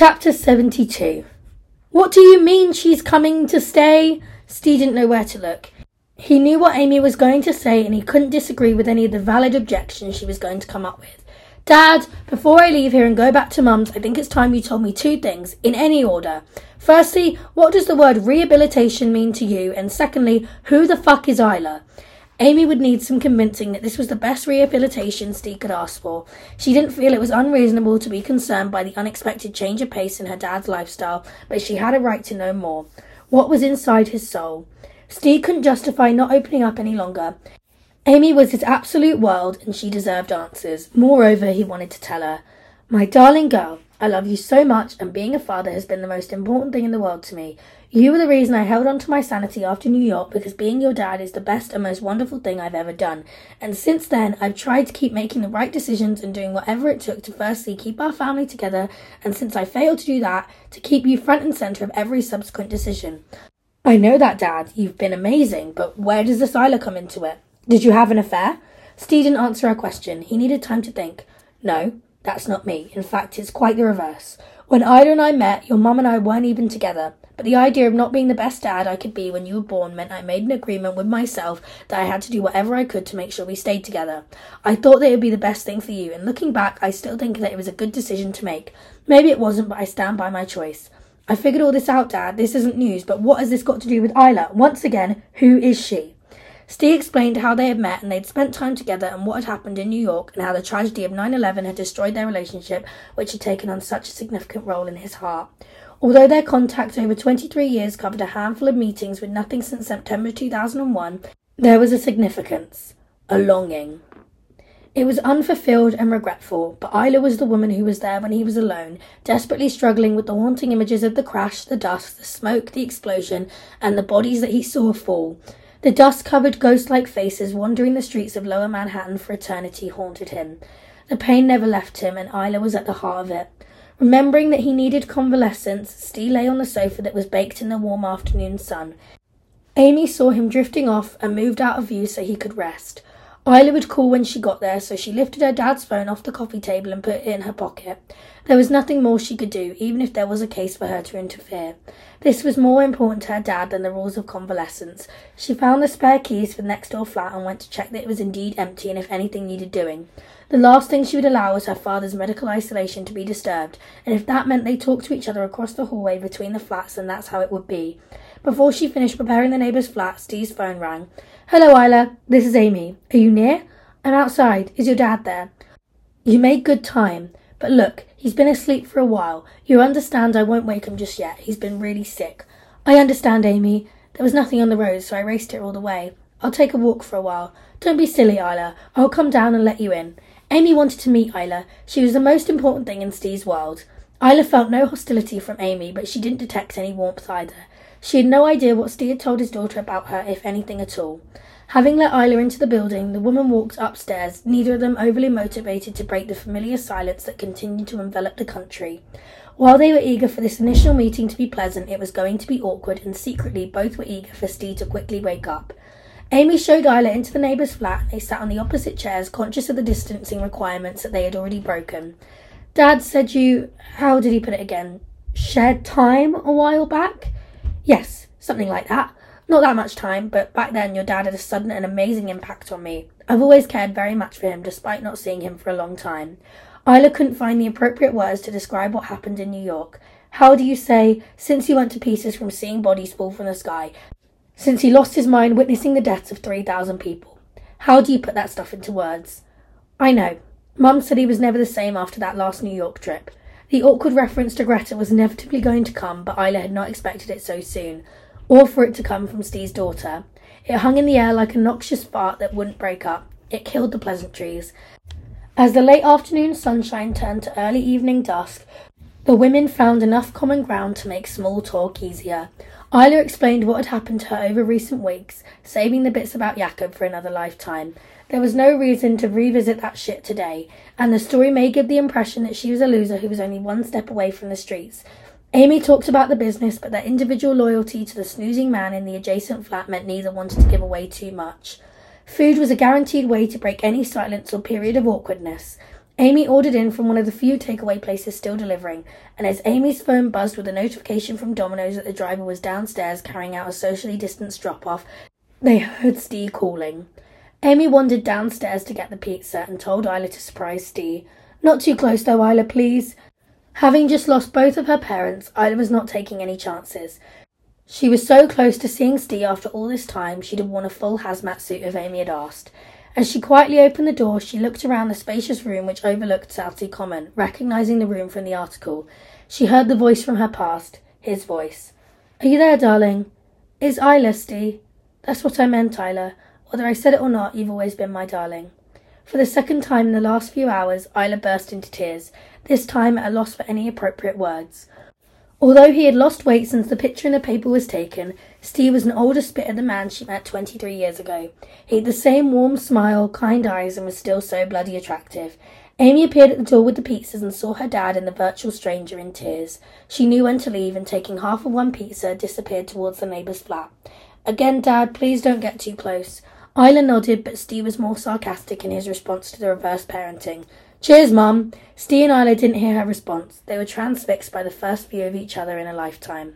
Chapter 72 What do you mean she's coming to stay? Steve didn't know where to look. He knew what Amy was going to say and he couldn't disagree with any of the valid objections she was going to come up with. Dad, before I leave here and go back to Mum's, I think it's time you told me two things, in any order. Firstly, what does the word rehabilitation mean to you? And secondly, who the fuck is Isla? Amy would need some convincing that this was the best rehabilitation Steve could ask for. She didn't feel it was unreasonable to be concerned by the unexpected change of pace in her dad's lifestyle, but she had a right to know more. What was inside his soul? Steve couldn't justify not opening up any longer. Amy was his absolute world, and she deserved answers. Moreover, he wanted to tell her, My darling girl, I love you so much, and being a father has been the most important thing in the world to me. You were the reason I held on to my sanity after New York because being your dad is the best and most wonderful thing I've ever done. And since then, I've tried to keep making the right decisions and doing whatever it took to firstly keep our family together, and since I failed to do that, to keep you front and center of every subsequent decision. I know that, Dad. You've been amazing, but where does this come into it? Did you have an affair? Steve didn't answer her question. He needed time to think. No, that's not me. In fact, it's quite the reverse. When Ida and I met, your mum and I weren't even together. But the idea of not being the best dad I could be when you were born meant I made an agreement with myself that I had to do whatever I could to make sure we stayed together. I thought that it would be the best thing for you, and looking back, I still think that it was a good decision to make. Maybe it wasn't, but I stand by my choice. I figured all this out, Dad. This isn't news, but what has this got to do with Isla? Once again, who is she? Steve explained how they had met and they'd spent time together and what had happened in New York and how the tragedy of 9 11 had destroyed their relationship, which had taken on such a significant role in his heart. Although their contact over 23 years covered a handful of meetings with nothing since September 2001, there was a significance, a longing. It was unfulfilled and regretful, but Isla was the woman who was there when he was alone, desperately struggling with the haunting images of the crash, the dust, the smoke, the explosion, and the bodies that he saw fall. The dust covered ghost like faces wandering the streets of lower Manhattan for eternity haunted him. The pain never left him, and Isla was at the heart of it. Remembering that he needed convalescence, Steve lay on the sofa that was baked in the warm afternoon sun. Amy saw him drifting off and moved out of view so he could rest. Isla would call when she got there, so she lifted her dad's phone off the coffee table and put it in her pocket. There was nothing more she could do, even if there was a case for her to interfere. This was more important to her dad than the rules of convalescence. She found the spare keys for the next door flat and went to check that it was indeed empty and if anything needed doing. The last thing she would allow was her father's medical isolation to be disturbed, and if that meant they talked to each other across the hallway between the flats, then that's how it would be. Before she finished preparing the neighbour's flat, Steve's phone rang. Hello, Isla. This is Amy. Are you near? I'm outside. Is your dad there? You made good time. But look, he's been asleep for a while. You understand I won't wake him just yet. He's been really sick. I understand, Amy. There was nothing on the road, so I raced it all the way. I'll take a walk for a while. Don't be silly, Isla. I'll come down and let you in. Amy wanted to meet Isla. She was the most important thing in Steve's world. Isla felt no hostility from Amy, but she didn't detect any warmth either. She had no idea what Steve had told his daughter about her, if anything at all. Having let Isla into the building, the woman walked upstairs, neither of them overly motivated to break the familiar silence that continued to envelop the country. While they were eager for this initial meeting to be pleasant, it was going to be awkward, and secretly both were eager for Steve to quickly wake up. Amy showed Isla into the neighbour's flat, and they sat on the opposite chairs, conscious of the distancing requirements that they had already broken. Dad said you, how did he put it again, shared time a while back? Yes, something like that. Not that much time, but back then your dad had a sudden and amazing impact on me. I've always cared very much for him, despite not seeing him for a long time. Isla couldn't find the appropriate words to describe what happened in New York. How do you say, since he went to pieces from seeing bodies fall from the sky, since he lost his mind witnessing the deaths of 3,000 people? How do you put that stuff into words? I know. Mum said he was never the same after that last New York trip. The awkward reference to Greta was inevitably going to come, but Isla had not expected it so soon, or for it to come from Steve's daughter. It hung in the air like a noxious fart that wouldn't break up. It killed the pleasantries. As the late afternoon sunshine turned to early evening dusk, the women found enough common ground to make small talk easier. Isla explained what had happened to her over recent weeks, saving the bits about Jakob for another lifetime. There was no reason to revisit that shit today, and the story may give the impression that she was a loser who was only one step away from the streets. Amy talked about the business, but their individual loyalty to the snoozing man in the adjacent flat meant neither wanted to give away too much. Food was a guaranteed way to break any silence or period of awkwardness. Amy ordered in from one of the few takeaway places still delivering, and as Amy's phone buzzed with a notification from Domino's that the driver was downstairs carrying out a socially distanced drop off, they heard Steve calling. Amy wandered downstairs to get the pizza and told Isla to surprise Steve. Not too close though, Isla, please. Having just lost both of her parents, Isla was not taking any chances. She was so close to seeing Steve after all this time, she'd have worn a full hazmat suit if Amy had asked. As she quietly opened the door, she looked around the spacious room which overlooked Southsea Common, recognizing the room from the article. She heard the voice from her past, his voice. Are you there, darling? Is Isla, Steve? That's what I meant, Isla. Whether I said it or not, you've always been my darling. For the second time in the last few hours, Isla burst into tears, this time at a loss for any appropriate words. Although he had lost weight since the picture in the paper was taken, Steve was an older spit of the man she met 23 years ago. He had the same warm smile, kind eyes, and was still so bloody attractive. Amy appeared at the door with the pizzas and saw her dad and the virtual stranger in tears. She knew when to leave and taking half of one pizza disappeared towards the neighbour's flat. Again, Dad, please don't get too close. Isla nodded, but Steve was more sarcastic in his response to the reverse parenting. Cheers, Mum. Steve and Isla didn't hear her response. They were transfixed by the first view of each other in a lifetime.